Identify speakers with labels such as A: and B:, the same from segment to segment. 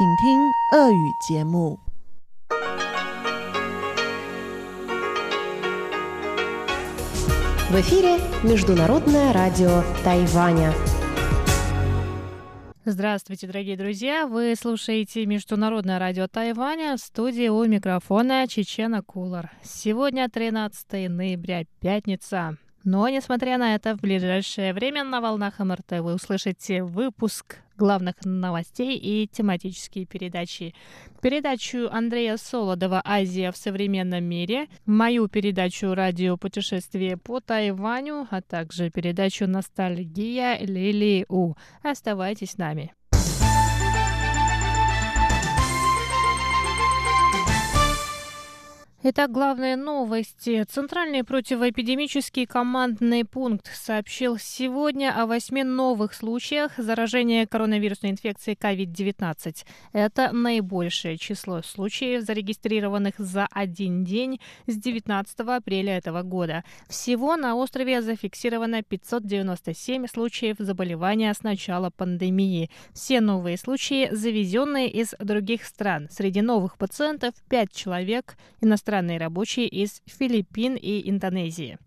A: 请听俄语节目。
B: В эфире Международное радио Тайваня.
C: Здравствуйте, дорогие друзья! Вы слушаете Международное радио Тайваня в студии у микрофона Чечена Кулар. Сегодня 13 ноября, пятница. Но, несмотря на это, в ближайшее время на волнах МРТ вы услышите выпуск главных новостей и тематические передачи. Передачу Андрея Солодова «Азия в современном мире», мою передачу «Радио путешествие по Тайваню», а также передачу «Ностальгия» Лили У. Оставайтесь с нами. Итак, главные новости. Центральный противоэпидемический командный пункт сообщил сегодня о восьми новых случаях заражения коронавирусной инфекцией COVID-19. Это наибольшее число случаев, зарегистрированных за один день с 19 апреля этого года. Всего на острове зафиксировано 597 случаев заболевания с начала пандемии. Все новые случаи завезенные из других стран. Среди новых пациентов 5 человек иностранных иностранные рабочие из Филиппин и Индонезии.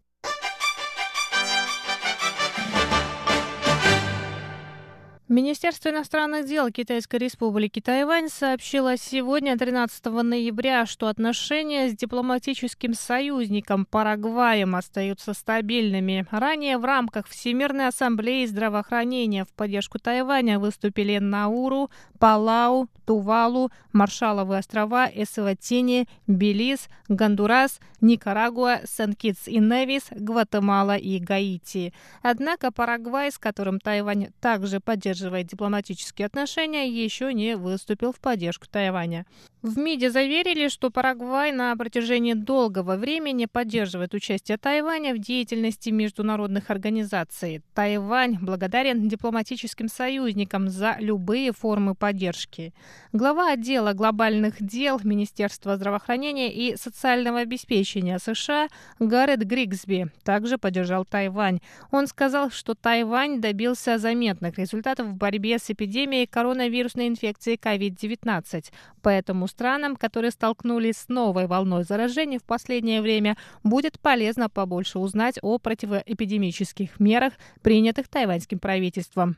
C: Министерство иностранных дел Китайской республики Тайвань сообщило сегодня, 13 ноября, что отношения с дипломатическим союзником Парагваем остаются стабильными. Ранее в рамках Всемирной ассамблеи здравоохранения в поддержку Тайваня выступили Науру, Палау, Тувалу, Маршаловы острова, Эсватини, Белиз, Гондурас, Никарагуа, Сен-Китс и Невис, Гватемала и Гаити. Однако Парагвай, с которым Тайвань также поддерживает дипломатические отношения, еще не выступил в поддержку Тайваня. В МИДе заверили, что Парагвай на протяжении долгого времени поддерживает участие Тайваня в деятельности международных организаций. Тайвань благодарен дипломатическим союзникам за любые формы поддержки. Глава отдела глобальных дел Министерства здравоохранения и социального обеспечения США Гаррет Григсби также поддержал Тайвань. Он сказал, что Тайвань добился заметных результатов в борьбе с эпидемией коронавирусной инфекции COVID-19. Поэтому странам, которые столкнулись с новой волной заражений в последнее время, будет полезно побольше узнать о противоэпидемических мерах, принятых тайваньским правительством.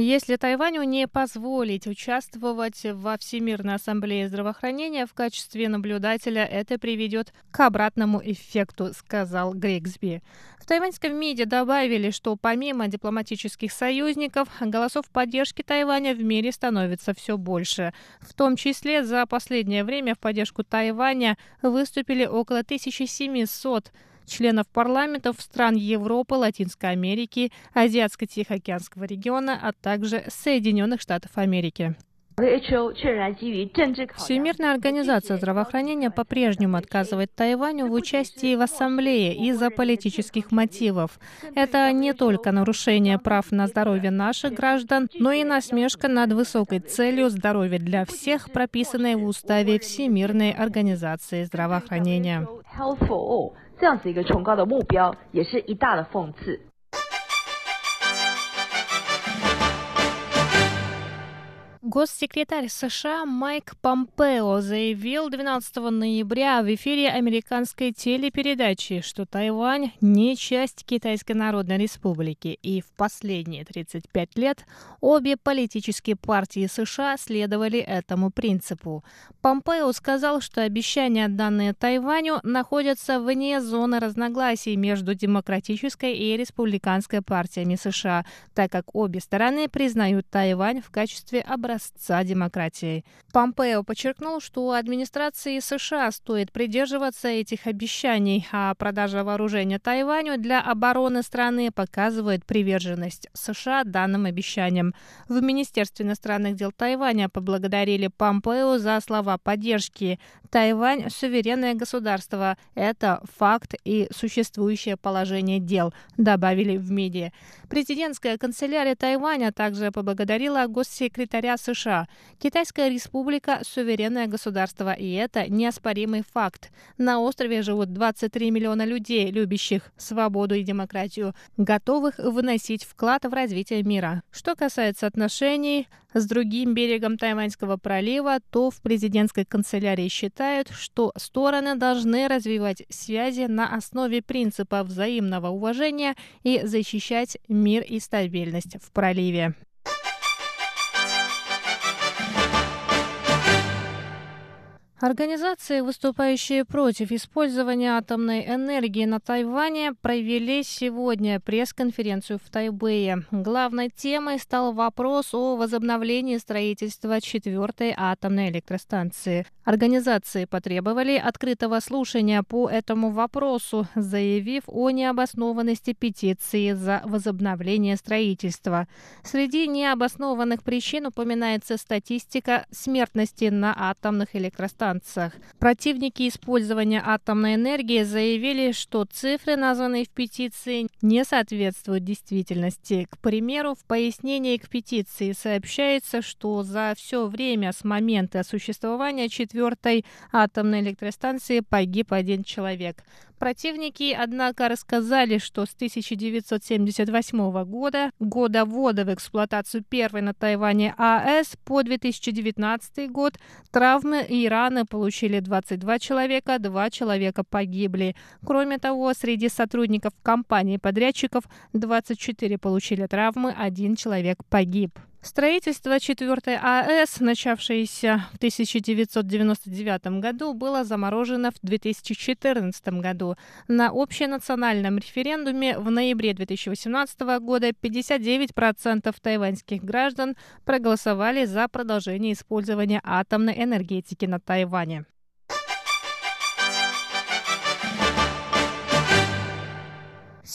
C: Если Тайваню не позволить участвовать во Всемирной ассамблее здравоохранения в качестве наблюдателя, это приведет к обратному эффекту, сказал Грегсби. В тайваньском МИДе добавили, что помимо дипломатических союзников, голосов поддержки Тайваня в мире становится все больше. В том числе за последнее время в поддержку Тайваня выступили около 1700 членов парламентов стран Европы, Латинской Америки, Азиатско-Тихоокеанского региона, а также Соединенных Штатов Америки. Всемирная организация здравоохранения по-прежнему отказывает Тайваню в участии в ассамблее из-за политических мотивов. Это не только нарушение прав на здоровье наших граждан, но и насмешка над высокой целью здоровья для всех, прописанной в уставе Всемирной организации здравоохранения. 这样子一个崇高的目标，也是一大的讽刺。Госсекретарь США Майк Помпео заявил 12 ноября в эфире американской телепередачи, что Тайвань не часть Китайской Народной Республики, и в последние 35 лет обе политические партии США следовали этому принципу. Помпео сказал, что обещания, данные Тайваню, находятся вне зоны разногласий между демократической и республиканской партиями США, так как обе стороны признают Тайвань в качестве образца образца демократии. Помпео подчеркнул, что администрации США стоит придерживаться этих обещаний, а продажа вооружения Тайваню для обороны страны показывает приверженность США данным обещаниям. В Министерстве иностранных дел Тайваня поблагодарили Помпео за слова поддержки. Тайвань – суверенное государство. Это факт и существующее положение дел, добавили в МИДе. Президентская канцелярия Тайваня также поблагодарила госсекретаря США США. Китайская республика – суверенное государство, и это неоспоримый факт. На острове живут 23 миллиона людей, любящих свободу и демократию, готовых выносить вклад в развитие мира. Что касается отношений с другим берегом Тайваньского пролива, то в президентской канцелярии считают, что стороны должны развивать связи на основе принципа взаимного уважения и защищать мир и стабильность в проливе. Организации, выступающие против использования атомной энергии на Тайване, провели сегодня пресс-конференцию в Тайбэе. Главной темой стал вопрос о возобновлении строительства четвертой атомной электростанции. Организации потребовали открытого слушания по этому вопросу, заявив о необоснованности петиции за возобновление строительства. Среди необоснованных причин упоминается статистика смертности на атомных электростанциях станциях. Противники использования атомной энергии заявили, что цифры, названные в петиции, не соответствуют действительности. К примеру, в пояснении к петиции сообщается, что за все время с момента существования четвертой атомной электростанции погиб один человек. Противники, однако, рассказали, что с 1978 года, года ввода в эксплуатацию первой на Тайване АЭС, по 2019 год травмы и раны получили 22 человека, 2 человека погибли. Кроме того, среди сотрудников компании-подрядчиков 24 получили травмы, один человек погиб. Строительство четвертой АЭС, начавшееся в 1999 году, было заморожено в 2014 году. На общенациональном референдуме в ноябре 2018 года 59% тайваньских граждан проголосовали за продолжение использования атомной энергетики на Тайване.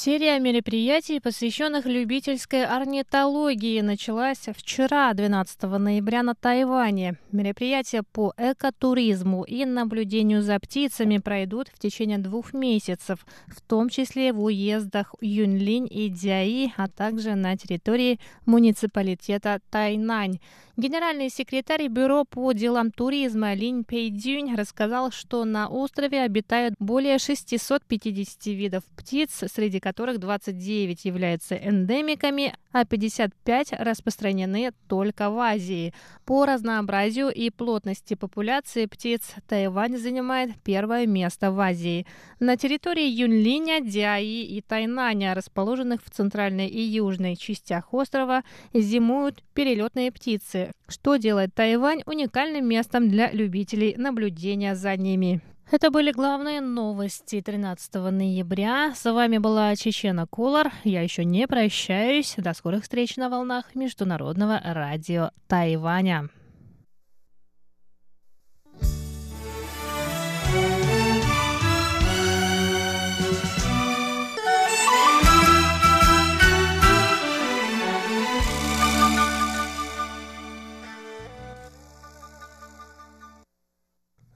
C: Серия мероприятий, посвященных любительской орнитологии, началась вчера, 12 ноября, на Тайване. Мероприятия по экотуризму и наблюдению за птицами пройдут в течение двух месяцев, в том числе в уездах Юньлинь и Дяи, а также на территории муниципалитета Тайнань. Генеральный секретарь Бюро по делам туризма Линь Пейдюнь рассказал, что на острове обитают более 650 видов птиц, среди которых 29 являются эндемиками, а 55 распространены только в Азии. По разнообразию и плотности популяции птиц Тайвань занимает первое место в Азии. На территории Юнлиня, Диаи и Тайнаня, расположенных в центральной и южной частях острова, зимуют перелетные птицы, что делает Тайвань уникальным местом для любителей наблюдения за ними. Это были главные новости 13 ноября. С вами была Чечена Кулар. Я еще не прощаюсь. До скорых встреч на волнах Международного радио Тайваня.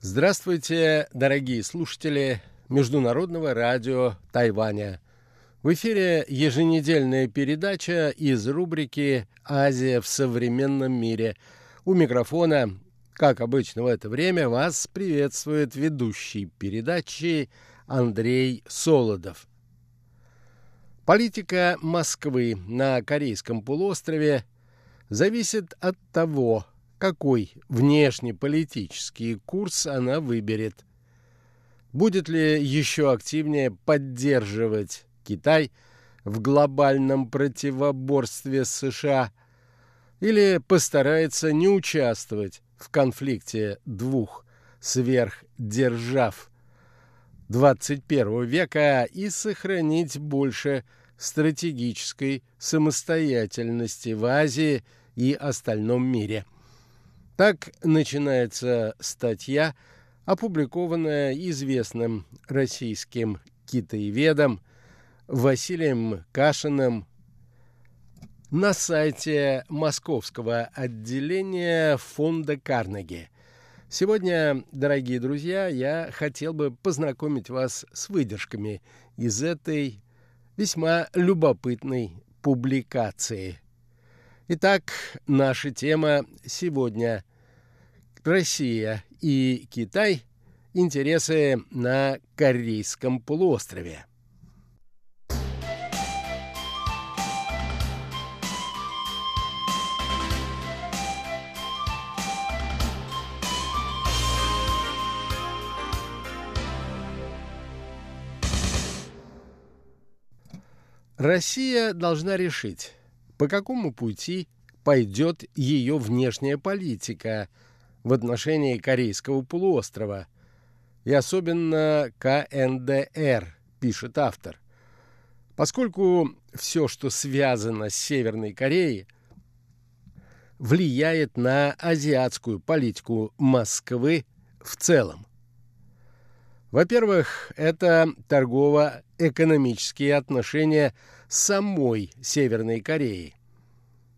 D: Здравствуйте, дорогие слушатели Международного радио Тайваня. В эфире еженедельная передача из рубрики «Азия в современном мире». У микрофона, как обычно в это время, вас приветствует ведущий передачи Андрей Солодов. Политика Москвы на Корейском полуострове зависит от того, какой внешнеполитический курс она выберет. Будет ли еще активнее поддерживать Китай в глобальном противоборстве с США или постарается не участвовать в конфликте двух сверхдержав 21 века и сохранить больше стратегической самостоятельности в Азии и остальном мире – так начинается статья, опубликованная известным российским китаеведом Василием Кашиным на сайте московского отделения фонда Карнеги. Сегодня, дорогие друзья, я хотел бы познакомить вас с выдержками из этой весьма любопытной публикации – Итак, наша тема сегодня – Россия и Китай. Интересы на Корейском полуострове. Россия должна решить, по какому пути пойдет ее внешняя политика в отношении Корейского полуострова, и особенно КНДР, пишет автор. Поскольку все, что связано с Северной Кореей, влияет на азиатскую политику Москвы в целом. Во-первых, это торгово-экономические отношения самой Северной Кореи,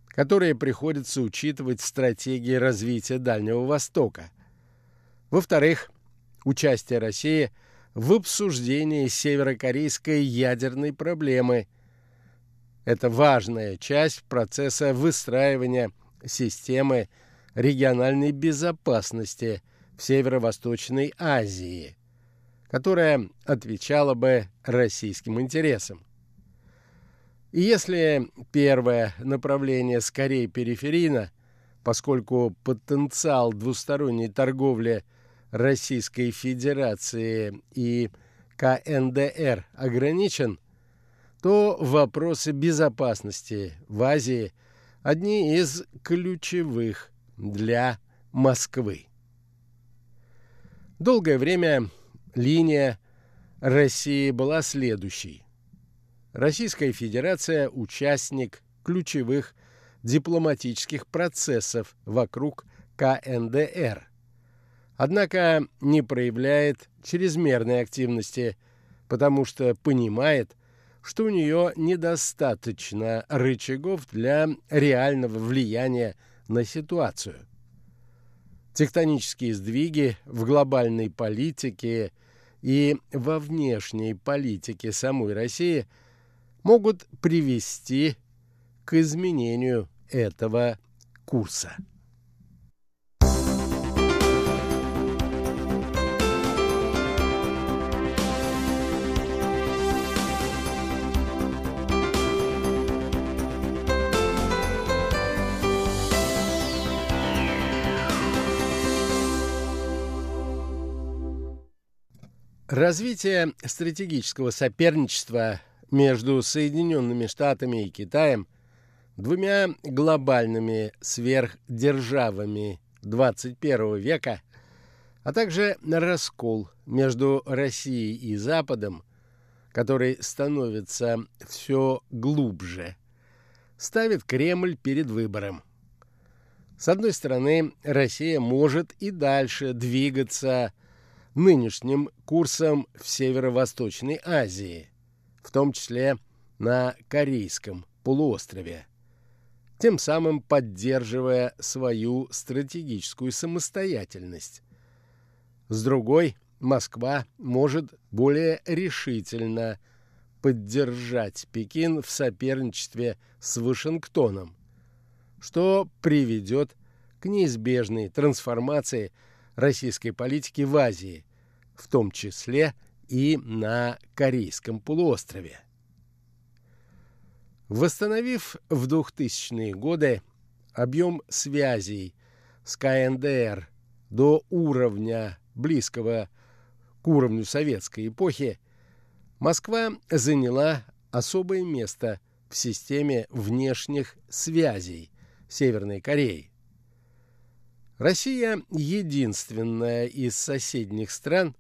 D: которые приходится учитывать в стратегии развития Дальнего Востока. Во-вторых, участие России в обсуждении северокорейской ядерной проблемы. Это важная часть процесса выстраивания системы региональной безопасности в Северо-Восточной Азии, которая отвечала бы российским интересам. И если первое направление скорее периферийно, поскольку потенциал двусторонней торговли Российской Федерации и КНДР ограничен, то вопросы безопасности в Азии одни из ключевых для Москвы. Долгое время линия России была следующей. Российская Федерация – участник ключевых дипломатических процессов вокруг КНДР. Однако не проявляет чрезмерной активности, потому что понимает, что у нее недостаточно рычагов для реального влияния на ситуацию. Тектонические сдвиги в глобальной политике и во внешней политике самой России – могут привести к изменению этого курса. Развитие стратегического соперничества между Соединенными Штатами и Китаем, двумя глобальными сверхдержавами 21 века, а также раскол между Россией и Западом, который становится все глубже, ставит Кремль перед выбором. С одной стороны, Россия может и дальше двигаться нынешним курсом в Северо-Восточной Азии, в том числе на Корейском полуострове, тем самым поддерживая свою стратегическую самостоятельность. С другой, Москва может более решительно поддержать Пекин в соперничестве с Вашингтоном, что приведет к неизбежной трансформации российской политики в Азии, в том числе – и на Корейском полуострове. Восстановив в 2000-е годы объем связей с КНДР до уровня, близкого к уровню советской эпохи, Москва заняла особое место в системе внешних связей Северной Кореи. Россия единственная из соседних стран,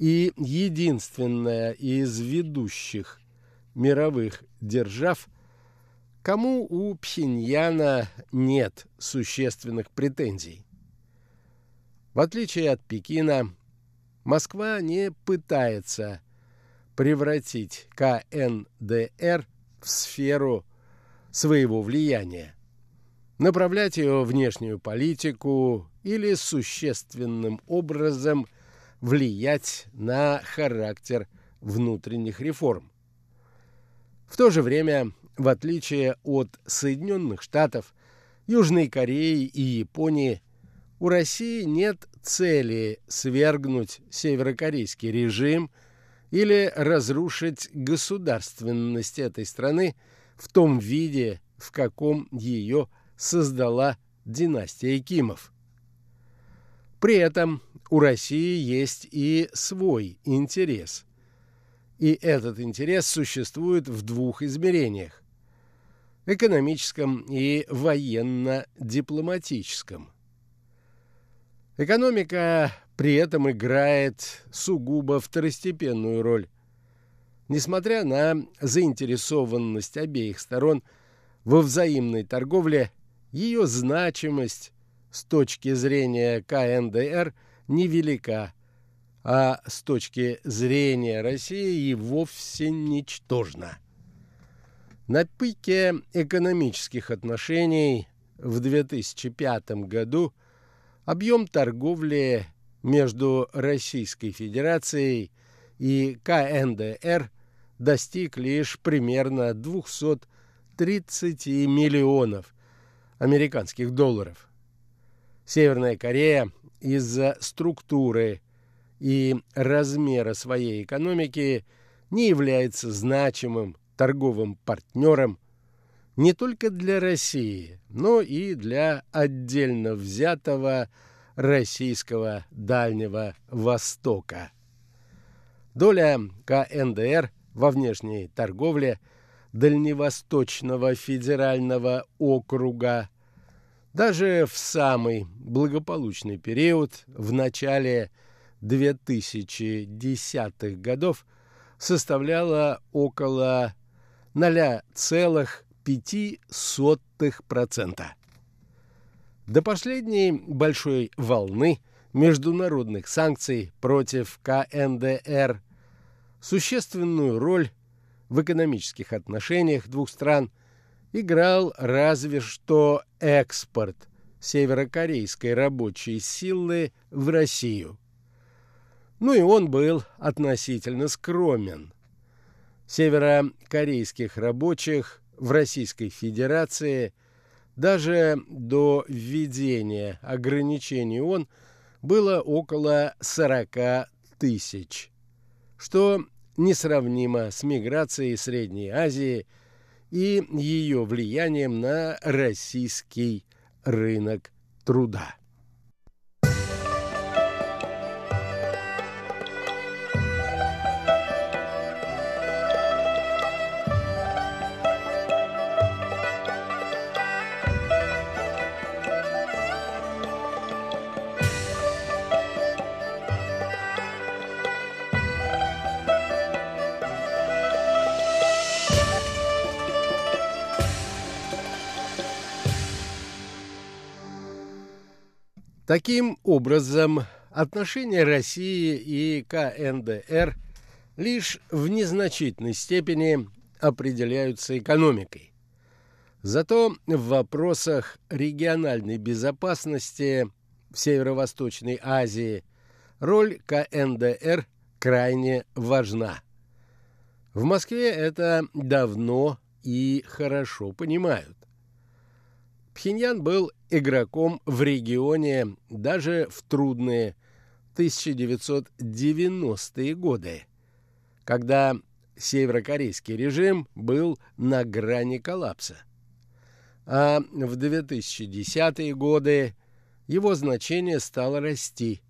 D: и единственная из ведущих мировых держав, кому у Пхеньяна нет существенных претензий. В отличие от Пекина, Москва не пытается превратить КНДР в сферу своего влияния, направлять ее внешнюю политику или существенным образом – влиять на характер внутренних реформ. В то же время, в отличие от Соединенных Штатов, Южной Кореи и Японии у России нет цели свергнуть северокорейский режим или разрушить государственность этой страны в том виде, в каком ее создала династия Кимов. При этом у России есть и свой интерес. И этот интерес существует в двух измерениях – экономическом и военно-дипломатическом. Экономика при этом играет сугубо второстепенную роль. Несмотря на заинтересованность обеих сторон во взаимной торговле, ее значимость с точки зрения КНДР невелика, а с точки зрения России и вовсе ничтожна. На пике экономических отношений в 2005 году объем торговли между Российской Федерацией и КНДР достиг лишь примерно 230 миллионов американских долларов. Северная Корея из-за структуры и размера своей экономики не является значимым торговым партнером не только для России, но и для отдельно взятого российского Дальнего Востока. Доля КНДР во внешней торговле Дальневосточного федерального округа даже в самый благополучный период, в начале 2010-х годов, составляла около 0,05%. До последней большой волны международных санкций против КНДР существенную роль в экономических отношениях двух стран играл разве что экспорт северокорейской рабочей силы в Россию. Ну и он был относительно скромен. Северокорейских рабочих в Российской Федерации даже до введения ограничений ООН было около 40 тысяч, что несравнимо с миграцией Средней Азии – и ее влиянием на российский рынок труда. Таким образом, отношения России и КНДР лишь в незначительной степени определяются экономикой. Зато в вопросах региональной безопасности в Северо-Восточной Азии роль КНДР крайне важна. В Москве это давно и хорошо понимают. Пхеньян был игроком в регионе даже в трудные 1990-е годы, когда северокорейский режим был на грани коллапса. А в 2010-е годы его значение стало расти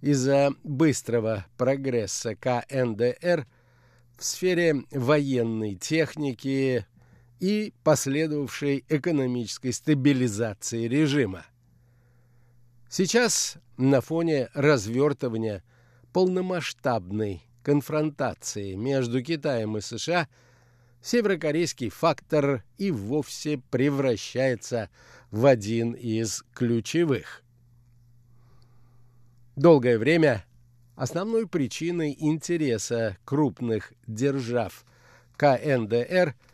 D: из-за быстрого прогресса КНДР в сфере военной техники, и последовавшей экономической стабилизации режима. Сейчас на фоне развертывания полномасштабной конфронтации между Китаем и США северокорейский фактор и вовсе превращается в один из ключевых. Долгое время основной причиной интереса крупных держав КНДР –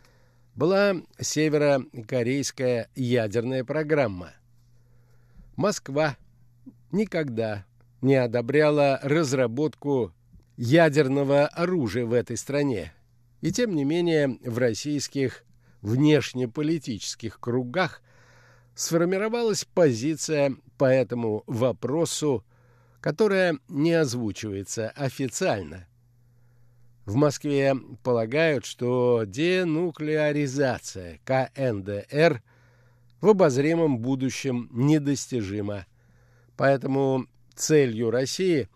D: была северокорейская ядерная программа. Москва никогда не одобряла разработку ядерного оружия в этой стране. И тем не менее в российских внешнеполитических кругах сформировалась позиция по этому вопросу, которая не озвучивается официально. В Москве полагают, что денуклеаризация КНДР в обозримом будущем недостижима, поэтому целью России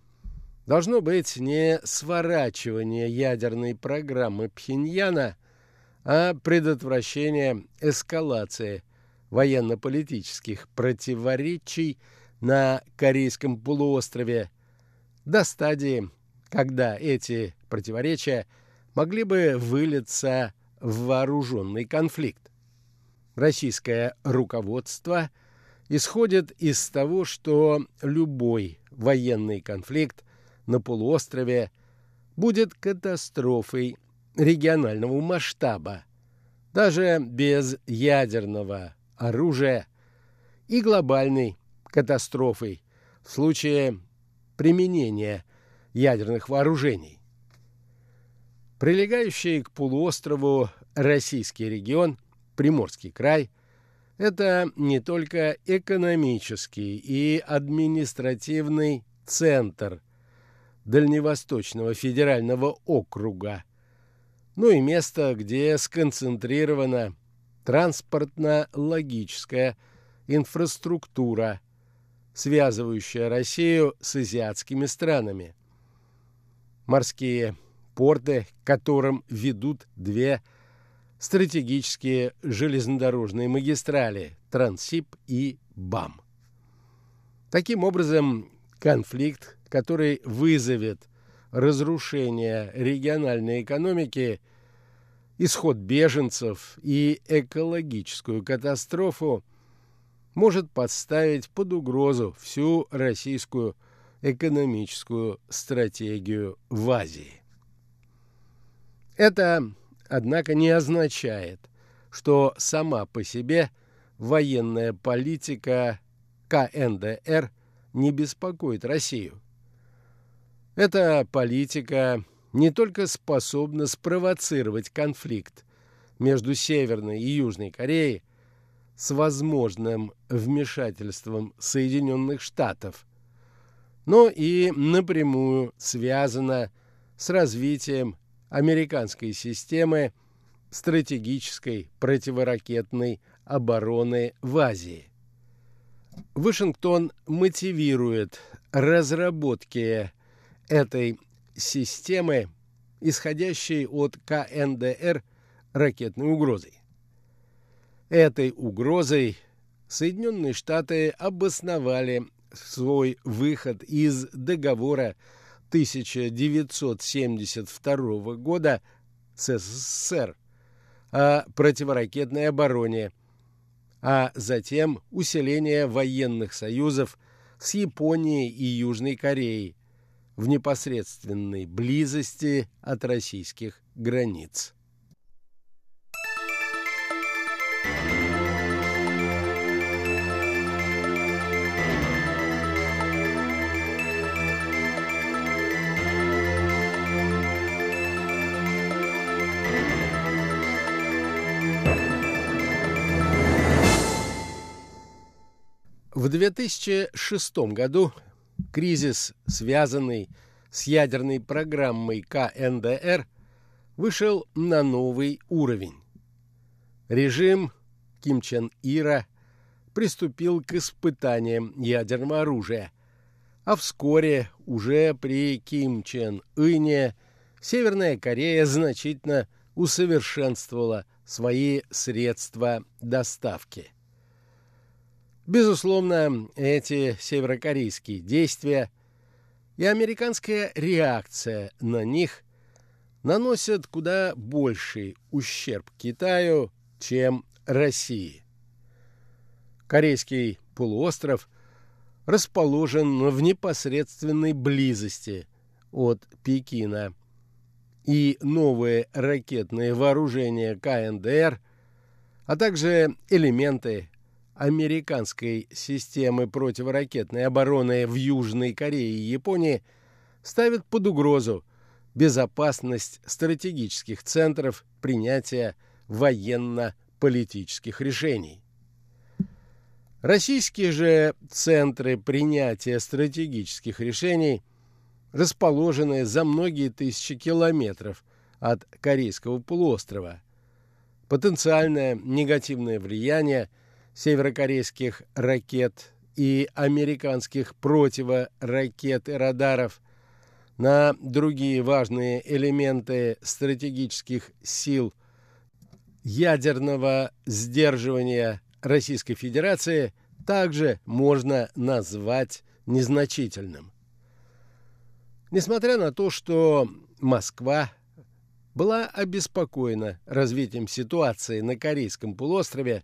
D: должно быть не сворачивание ядерной программы Пхеньяна, а предотвращение эскалации военно-политических противоречий на Корейском полуострове до стадии, когда эти противоречия могли бы вылиться в вооруженный конфликт. Российское руководство исходит из того, что любой военный конфликт на полуострове будет катастрофой регионального масштаба, даже без ядерного оружия и глобальной катастрофой в случае применения ядерных вооружений. Прилегающий к полуострову российский регион, Приморский край, это не только экономический и административный центр Дальневосточного федерального округа, но и место, где сконцентрирована транспортно-логическая инфраструктура, связывающая Россию с азиатскими странами. Морские порты, к которым ведут две стратегические железнодорожные магистрали Трансип и БАМ. Таким образом, конфликт, который вызовет разрушение региональной экономики, исход беженцев и экологическую катастрофу, может подставить под угрозу всю российскую экономическую стратегию в Азии. Это, однако, не означает, что сама по себе военная политика КНДР не беспокоит Россию. Эта политика не только способна спровоцировать конфликт между Северной и Южной Кореей с возможным вмешательством Соединенных Штатов, но и напрямую связана с развитием американской системы стратегической противоракетной обороны в Азии. Вашингтон мотивирует разработки этой системы, исходящей от КНДР ракетной угрозой. Этой угрозой Соединенные Штаты обосновали свой выход из договора 1972 года с СССР о противоракетной обороне, а затем усиление военных союзов с Японией и Южной Кореей, в непосредственной близости от российских границ. В 2006 году кризис, связанный с ядерной программой КНДР, вышел на новый уровень. Режим Ким Чен Ира приступил к испытаниям ядерного оружия, а вскоре уже при Ким Чен Ыне Северная Корея значительно усовершенствовала свои средства доставки. Безусловно, эти северокорейские действия и американская реакция на них наносят куда больший ущерб Китаю, чем России. Корейский полуостров расположен в непосредственной близости от Пекина, и новые ракетные вооружения КНДР, а также элементы американской системы противоракетной обороны в Южной Корее и Японии ставит под угрозу безопасность стратегических центров принятия военно-политических решений. Российские же центры принятия стратегических решений расположены за многие тысячи километров от Корейского полуострова. Потенциальное негативное влияние северокорейских ракет и американских противоракет и радаров на другие важные элементы стратегических сил ядерного сдерживания Российской Федерации также можно назвать незначительным. Несмотря на то, что Москва была обеспокоена развитием ситуации на Корейском полуострове,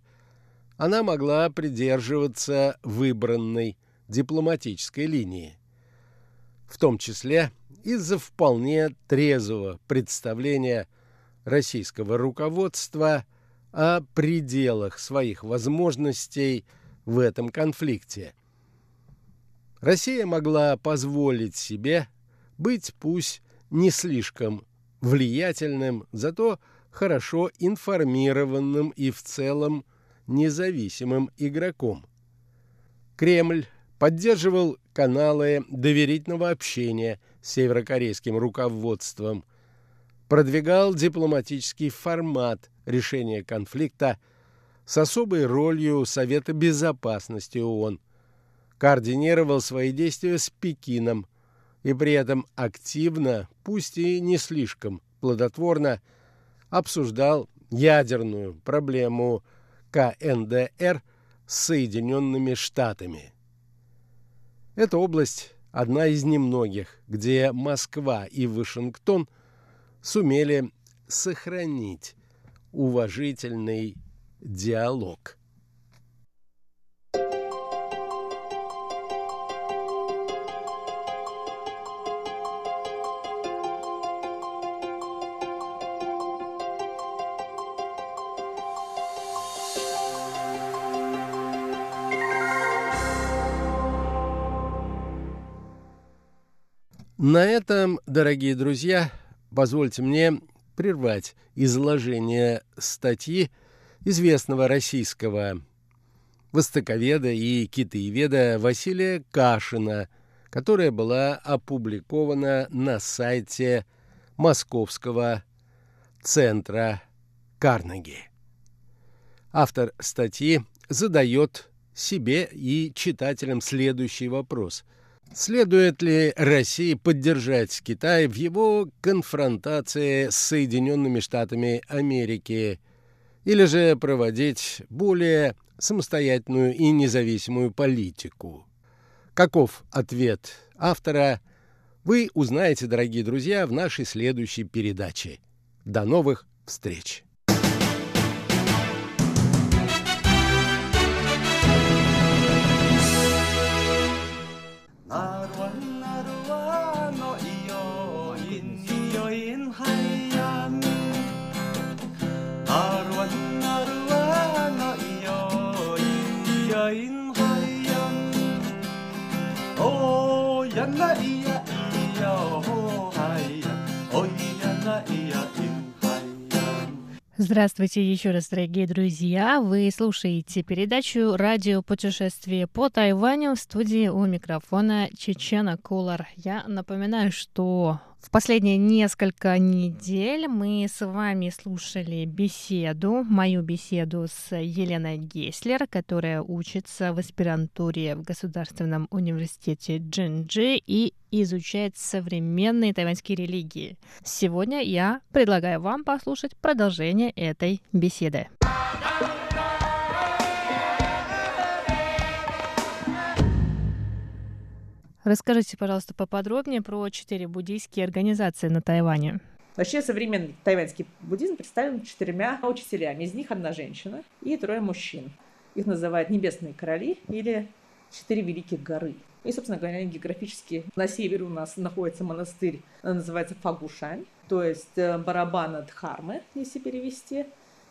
D: она могла придерживаться выбранной дипломатической линии, в том числе из-за вполне трезвого представления российского руководства о пределах своих возможностей в этом конфликте. Россия могла позволить себе быть пусть не слишком влиятельным, зато хорошо информированным и в целом независимым игроком. Кремль поддерживал каналы доверительного общения с северокорейским руководством, продвигал дипломатический формат решения конфликта с особой ролью Совета Безопасности ООН, координировал свои действия с Пекином и при этом активно, пусть и не слишком плодотворно, обсуждал ядерную проблему КНДР с Соединенными Штатами. Эта область одна из немногих, где Москва и Вашингтон сумели сохранить уважительный диалог. На этом, дорогие друзья, позвольте мне прервать изложение статьи известного российского востоковеда и китаеведа Василия Кашина, которая была опубликована на сайте Московского центра Карнеги. Автор статьи задает себе и читателям следующий вопрос – Следует ли России поддержать Китай в его конфронтации с Соединенными Штатами Америки или же проводить более самостоятельную и независимую политику? Каков ответ автора, вы узнаете, дорогие друзья, в нашей следующей передаче. До новых встреч!
C: Здравствуйте еще раз, дорогие друзья. Вы слушаете передачу «Радио путешествие по Тайваню» в студии у микрофона Чечена Кулар. Я напоминаю, что в последние несколько недель мы с вами слушали беседу, мою беседу с Еленой Геслер, которая учится в аспирантуре в Государственном университете Джинджи и изучает современные тайваньские религии. Сегодня я предлагаю вам послушать продолжение этой беседы. Расскажите, пожалуйста, поподробнее про четыре буддийские организации на Тайване.
E: Вообще современный тайваньский буддизм представлен четырьмя учителями. Из них одна женщина и трое мужчин. Их называют небесные короли или четыре великих горы. И, собственно говоря, географически на севере у нас находится монастырь, называется Фагушань, то есть э, барабана Дхармы, если перевести.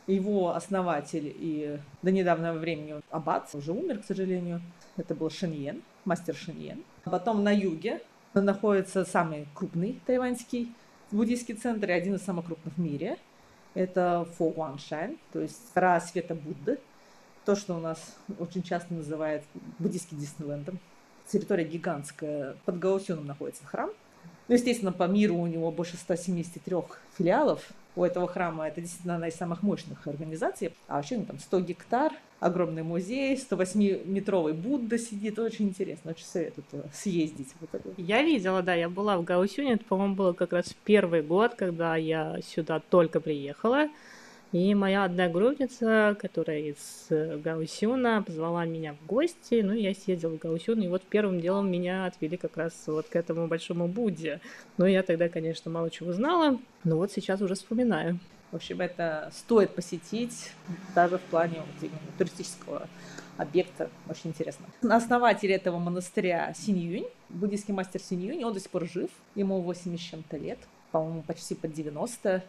E: Его основатель и до недавнего времени аббат уже умер, к сожалению. Это был Шиньен, мастер Шиньен. Потом на юге находится самый крупный тайваньский буддийский центр и один из самых крупных в мире. Это Фо Гуаншань, то есть гора света Будды. то, что у нас очень часто называют буддийским Диснейлендом. Территория гигантская. Под Гаусюном находится храм. Ну, естественно, по миру у него больше 173 филиалов. У этого храма это действительно одна из самых мощных организаций. А вообще ну, там 100 гектар, огромный музей, 108-метровый Будда сидит. Очень интересно, очень советую съездить. Вот это.
C: Я видела, да, я была в Гаусюне. Это, по-моему, было как раз первый год, когда я сюда только приехала. И моя одногруппница, которая из э, Гаусюна, позвала меня в гости, ну, я съездила в Гаусюн, и вот первым делом меня отвели как раз вот к этому большому Будде. Но я тогда, конечно, мало чего знала, но вот сейчас уже вспоминаю.
E: В общем, это стоит посетить даже в плане вот именно туристического объекта. Очень интересно. Основатель этого монастыря Синьюнь, буддийский мастер Синьюнь, он до сих пор жив, ему 80 с чем-то лет, по-моему, почти под 90.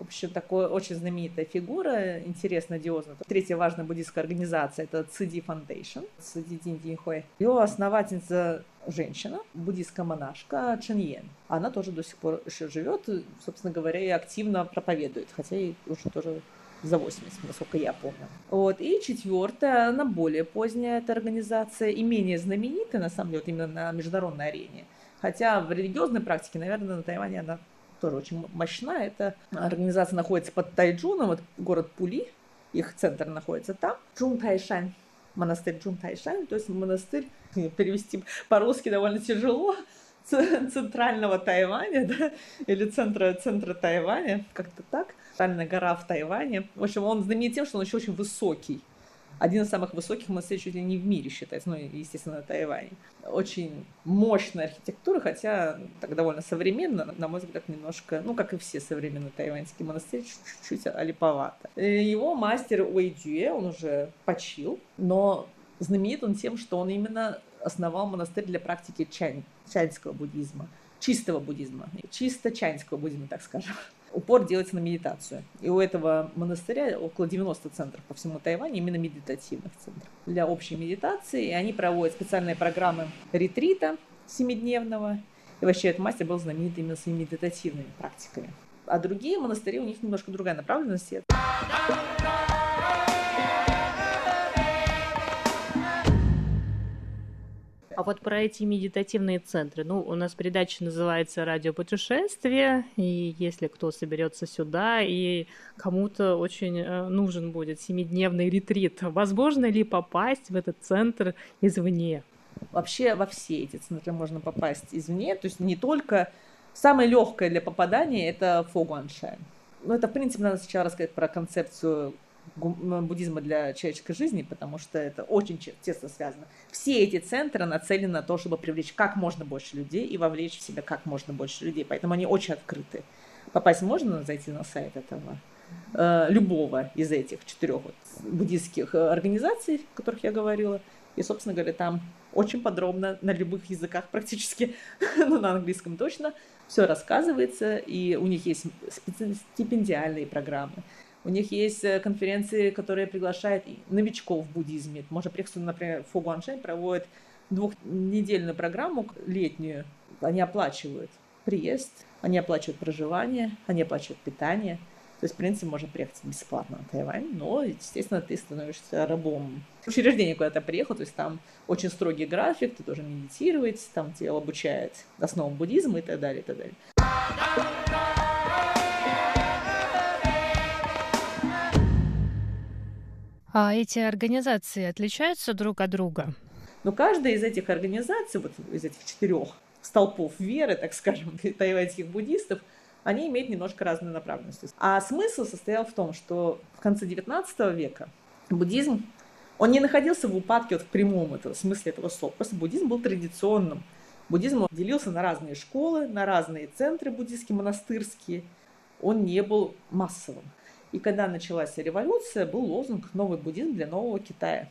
E: В общем, такая очень знаменитая фигура, интересно, одиозная. Третья важная буддийская организация – это Цidi Foundation, Цidi Дин Динхой. Ее основательница женщина, буддийская монашка Чен Йен. Она тоже до сих пор еще живет, собственно говоря, и активно проповедует, хотя и уже тоже за 80, насколько я помню. Вот. И четвертая, она более поздняя, эта организация, и менее знаменитая, на самом деле, вот именно на международной арене. Хотя в религиозной практике, наверное, на Тайване она тоже очень мощна. Эта организация находится под Тайджуном, вот город Пули, их центр находится там. Джун Тайшань, монастырь Джун Тайшань, то есть монастырь, перевести по-русски довольно тяжело, центрального Тайваня, да, или центра, центра Тайваня, как-то так. Центральная гора в Тайване. В общем, он знаменит тем, что он еще очень высокий один из самых высоких монастырей чуть ли не в мире считается, ну, естественно, на. Очень мощная архитектура, хотя так довольно современно, на мой взгляд, немножко, ну, как и все современные тайваньские монастыри, чуть-чуть алиповато. Э, его мастер Уэй Дюэ, он уже почил, но знаменит он тем, что он именно основал монастырь для практики чань, чаньского буддизма, чистого буддизма, чисто чаньского буддизма, так скажем упор делается на медитацию. И у этого монастыря около 90 центров по всему Тайваню, именно медитативных центров для общей медитации. И они проводят специальные программы ретрита семидневного. И вообще этот мастер был знаменит именно своими медитативными практиками. А другие монастыри, у них немножко другая направленность.
C: А вот про эти медитативные центры. Ну, у нас передача называется «Радиопутешествие», и если кто соберется сюда, и кому-то очень э, нужен будет семидневный ретрит, возможно ли попасть в этот центр извне?
E: Вообще во все эти центры можно попасть извне, то есть не только... Самое легкое для попадания – это Фогуаншань. Ну, это, в принципе, надо сначала рассказать про концепцию буддизма для человеческой жизни, потому что это очень тесно связано. Все эти центры нацелены на то, чтобы привлечь как можно больше людей и вовлечь в себя как можно больше людей, поэтому они очень открыты. Попасть можно зайти на сайт этого э, любого из этих четырех буддийских э, организаций, о которых я говорила, и, собственно говоря, там очень подробно на любых языках практически, ну, на английском точно, все рассказывается, и у них есть стипендиальные программы. У них есть э, конференции, которые приглашают новичков в буддизме. Можно приехать, например, Фо Гуаншень проводит двухнедельную программу летнюю. Они оплачивают приезд, они оплачивают проживание, они оплачивают питание. То есть, в принципе, можно приехать бесплатно на Тайвань, но, естественно, ты становишься рабом. Учреждение куда-то приехал, то есть там очень строгий график, ты должен медитировать, там тебя обучают основам буддизма и так далее, и так далее.
C: А эти организации отличаются друг от друга?
E: Но каждая из этих организаций, вот из этих четырех столпов веры, так скажем, тайваньских буддистов, они имеют немножко разную направленность. А смысл состоял в том, что в конце XIX века буддизм, он не находился в упадке вот в прямом этого, смысле этого слова. Просто буддизм был традиционным. Буддизм делился на разные школы, на разные центры буддийские, монастырские. Он не был массовым. И когда началась революция, был лозунг «Новый буддизм для нового Китая».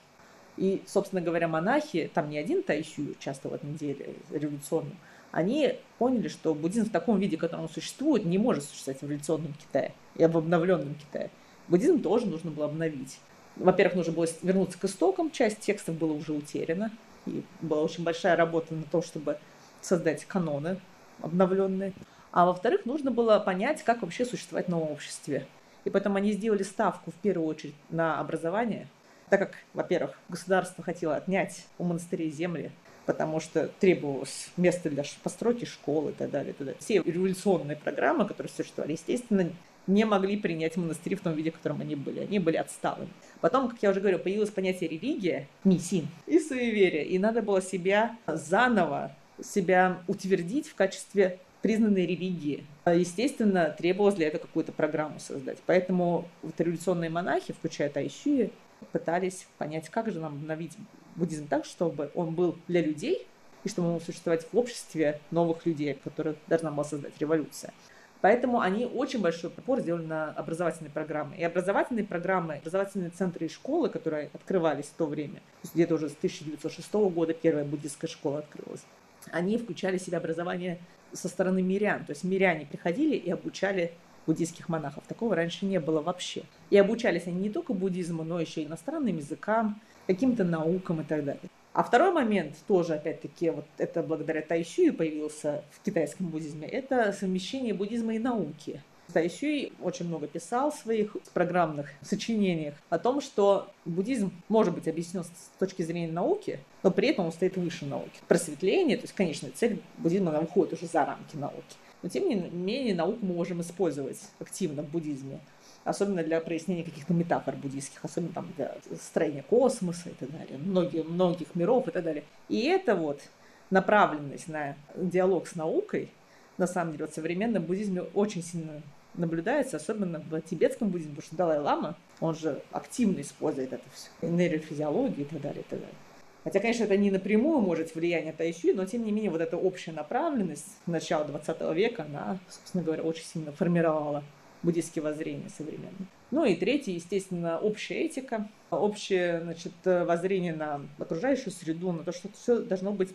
E: И, собственно говоря, монахи, там не один Тайсю часто в этом деле революционном, они поняли, что буддизм в таком виде, в котором он существует, не может существовать в революционном Китае и в обновленном Китае. Буддизм тоже нужно было обновить. Во-первых, нужно было вернуться к истокам, часть текстов была уже утеряна, и была очень большая работа на том, чтобы создать каноны обновленные. А во-вторых, нужно было понять, как вообще существовать в новом обществе. И поэтому они сделали ставку в первую очередь на образование. так как, во-первых, государство хотело отнять у монастырей земли, потому что требовалось место для постройки школы и так далее. Далее. Все революционные программы, которые существовали, естественно, не могли принять монастыри в том виде, в котором они были. Они были отсталыми. Потом, как я уже говорю, появилось понятие религия, миссин и суеверие. И надо было себя заново, себя утвердить в качестве признанной религии. Естественно, требовалось для этого какую-то программу создать. Поэтому вот революционные монахи, включая Тайщуи, пытались понять, как же нам обновить буддизм так, чтобы он был для людей, и чтобы он мог существовать в обществе новых людей, которых должна была создать революция. Поэтому они очень большой упор сделали на образовательные программы. И образовательные программы, образовательные центры и школы, которые открывались в то время, где-то уже с 1906 года первая буддистская школа открылась, они включали в себя образование со стороны мирян. То есть миряне приходили и обучали буддийских монахов. Такого раньше не было вообще. И обучались они не только буддизму, но еще и иностранным языкам, каким-то наукам и так далее. А второй момент, тоже опять-таки, вот это благодаря Тайщую появился в китайском буддизме, это совмещение буддизма и науки. Тайщуй очень много писал в своих программных сочинениях о том, что буддизм может быть объяснен с точки зрения науки, но при этом он стоит выше науки. Просветление, то есть конечная цель буддизма, она выходит уже за рамки науки. Но тем не менее науку мы можем использовать активно в буддизме особенно для прояснения каких-то метафор буддийских, особенно там для строения космоса и так далее, многих, многих миров и так далее. И это вот направленность на диалог с наукой, на самом деле, в современном буддизме очень сильно наблюдается, особенно в тибетском буддизме, потому что Далай-Лама, он же активно использует это все, нейрофизиологию и так далее, и так далее. Хотя, конечно, это не напрямую может влияние Тайши, но тем не менее вот эта общая направленность начала 20 века, она, собственно говоря, очень сильно формировала буддийские воззрения современные. Ну и третье, естественно, общая этика, общее значит, воззрение на окружающую среду, на то, что все должно быть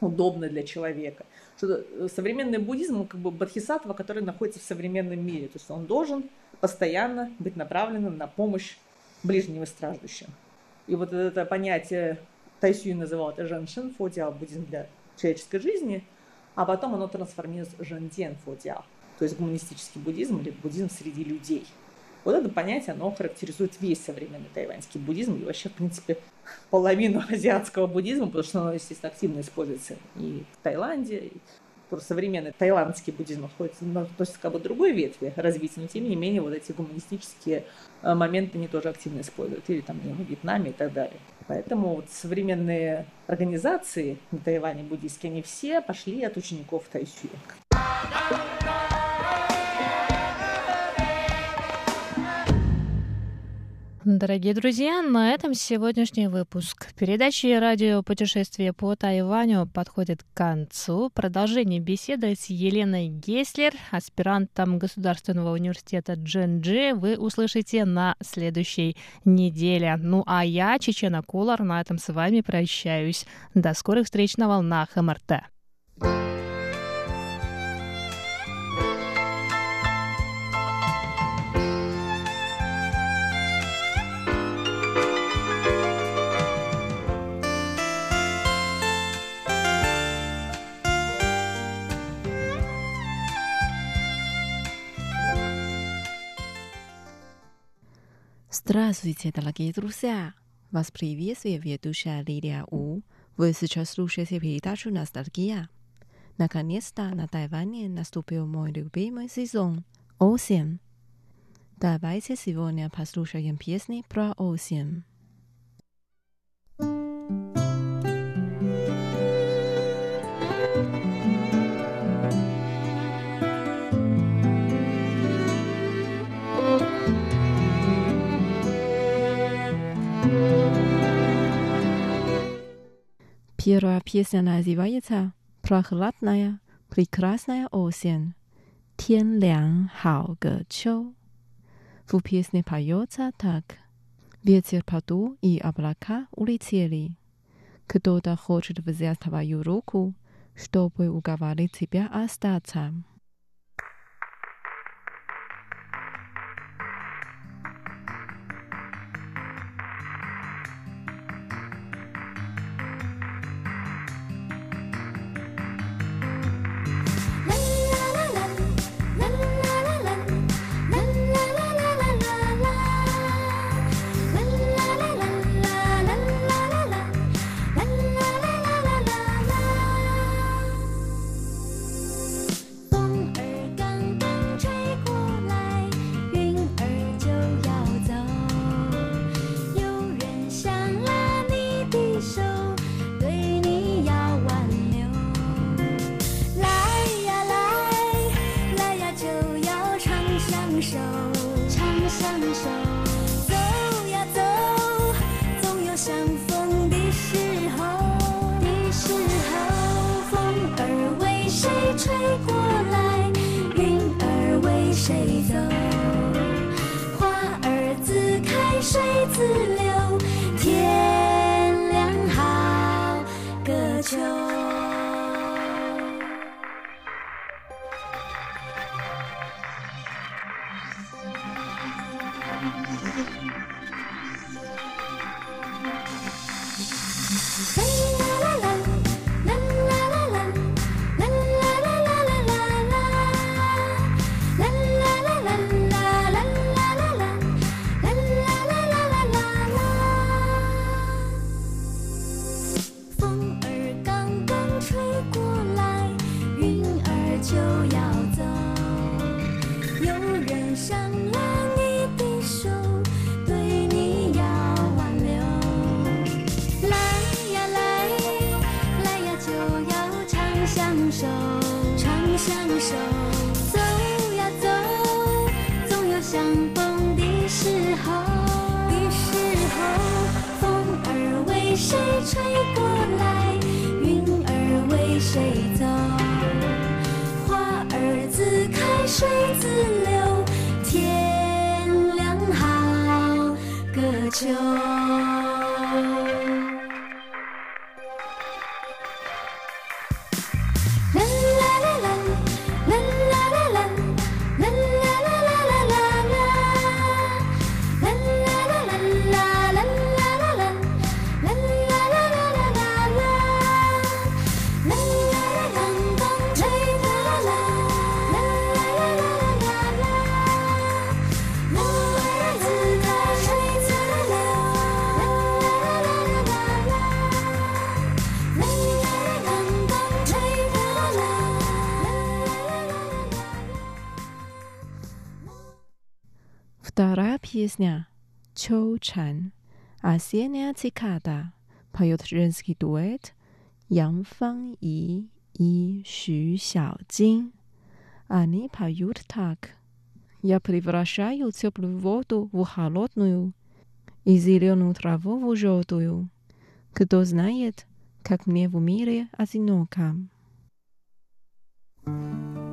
E: удобно для человека. Что современный буддизм, как бы бодхисаттва, который находится в современном мире. То есть он должен постоянно быть направленным на помощь ближним и страждущим. И вот это понятие Тайсюй называл это женшин, фодиал, буддизм для человеческой жизни, а потом оно трансформируется в жанден фодиал, то есть гуманистический буддизм или буддизм среди людей. Вот это понятие, оно характеризует весь современный тайваньский буддизм и вообще, в принципе, половину азиатского буддизма, потому что оно, естественно, активно используется и в Таиланде, и просто современный таиландский буддизм относится, относится как бы к другой ветви развития, но тем не менее вот эти гуманистические э, моменты они тоже активно используют, или там в Вьетнаме и так далее. Поэтому вот современные организации на Тайване буддийские, они все пошли от учеников Тайсюя.
C: Дорогие друзья, на этом сегодняшний выпуск передачи «Радио путешествие по Тайваню» подходит к концу. Продолжение беседы с Еленой Геслер, аспирантом Государственного университета Дженджи, вы услышите на следующей неделе. Ну а я, Чечена Кулар, на этом с вами прощаюсь. До скорых встреч на волнах МРТ.
A: Здравствуйте, дорогие друзья! Вас приветствует ведущая Лилия У. Вы сейчас слушаете передачу «Ностальгия». Наконец-то на Тайване наступил мой любимый сезон – осень. Давайте сегодня послушаем песни про осень. Первая песня называется «Прохладная, прекрасная осень». Тян Лян Хао Ге В песне поется так. Ветер подул, и облака улетели. Кто-то хочет взять твою руку, чтобы уговорить тебя остаться.
F: 水自流天凉好个秋。
A: Вторая песня «Чоу Чан» «Осенняя цикада» поет женский дуэт Ян Фан И и Xu Xiaojin. Они поют так. Я превращаю теплую воду в холодную и зеленую траву в желтую. Кто знает, как мне в мире одиноко.
F: thank you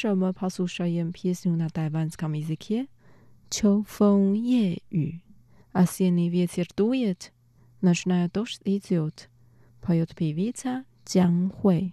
F: 什么抛出校园 PS 用那台湾 skam языке? 秋
G: 风夜
A: 雨，осенний а ветер дует, ночная дождь идет, поет певица
G: 江蕙。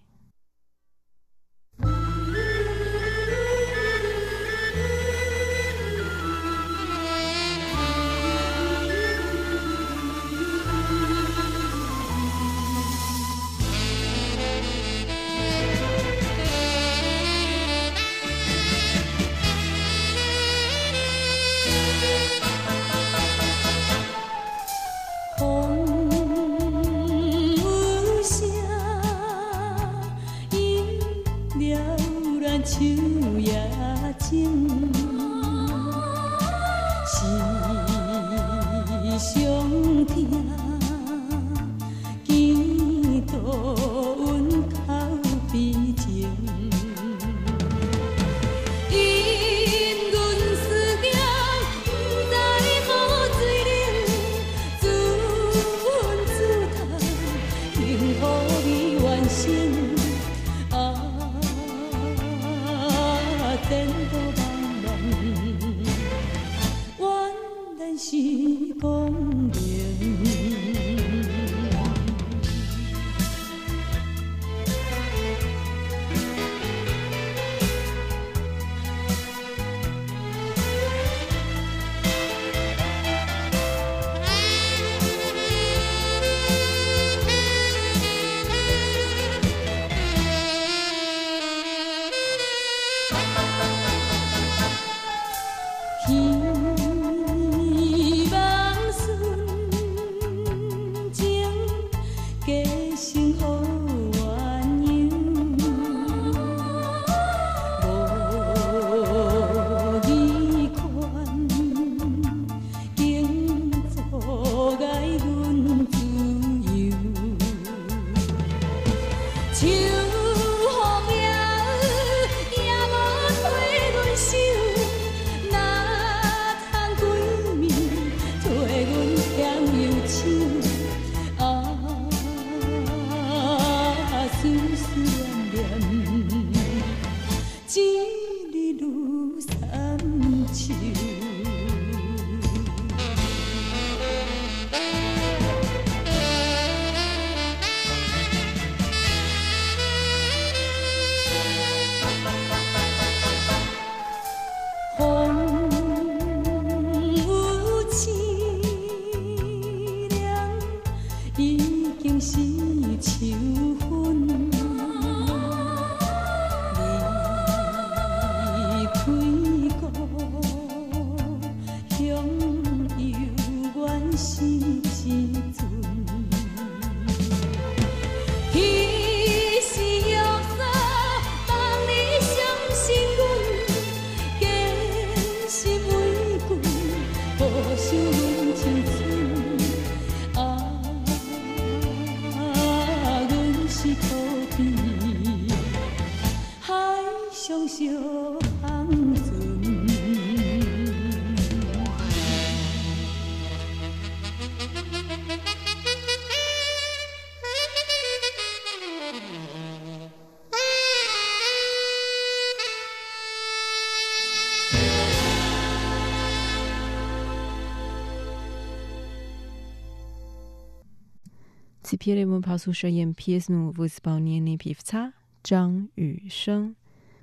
A: Пелемон послушал им песню в исполнении певца Чжанг Ю Шэнг.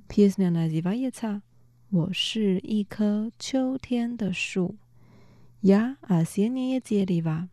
A: Песня называется «Во ши и кэ чоу тян дэ шу». Я осеннее дерево.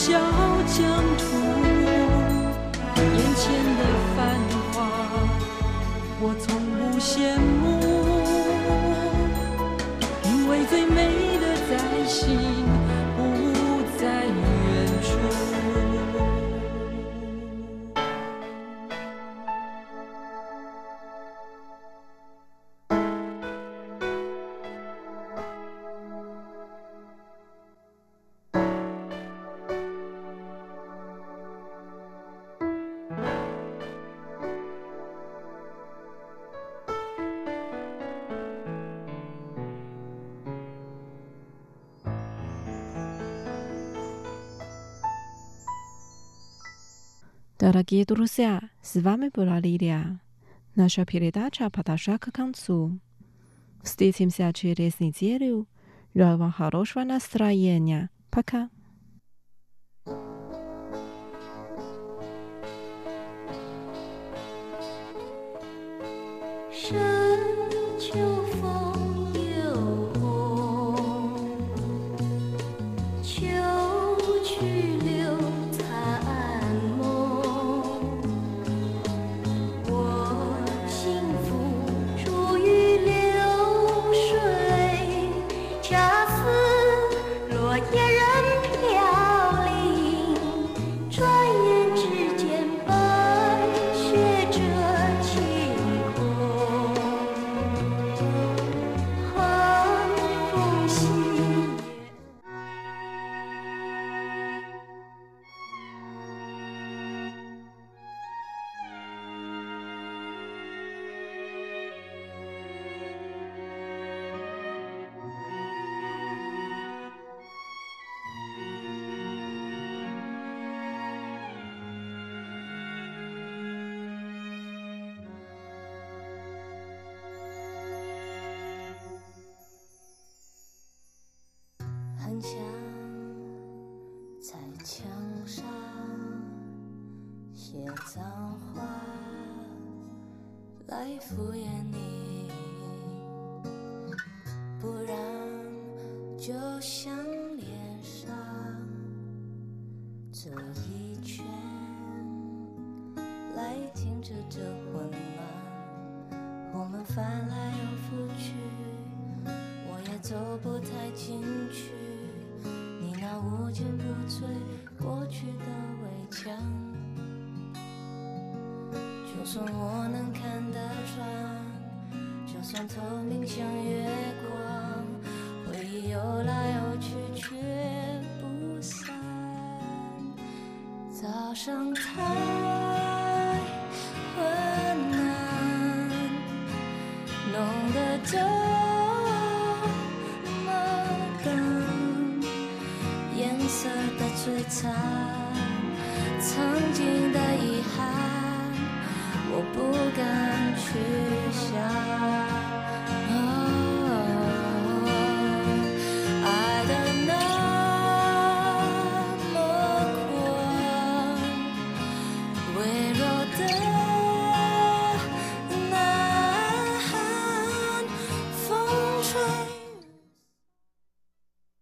G: 小江
A: Дорогие друзья, с вами была Лилия. Наша передача подошла к концу. Встретимся через неделю. Желаю вам хорошего настроения. Пока.
H: 强，在墙上写脏话来敷衍你，不然就像脸上这一圈来停止这算我能看得穿，就算透明像月光，回忆游来游去却不散。早上太昏暗，弄得这么冷，颜色的摧残，曾经的